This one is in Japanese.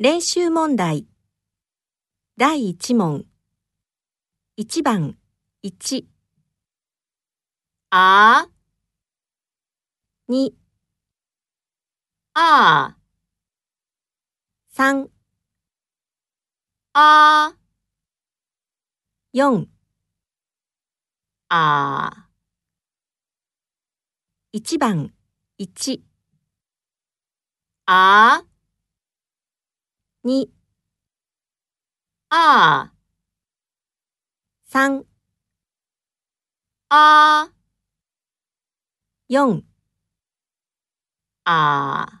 練習問題。第1問。1番1あ。2あ。3あ。4あ。1番1あ二あ三あ4あ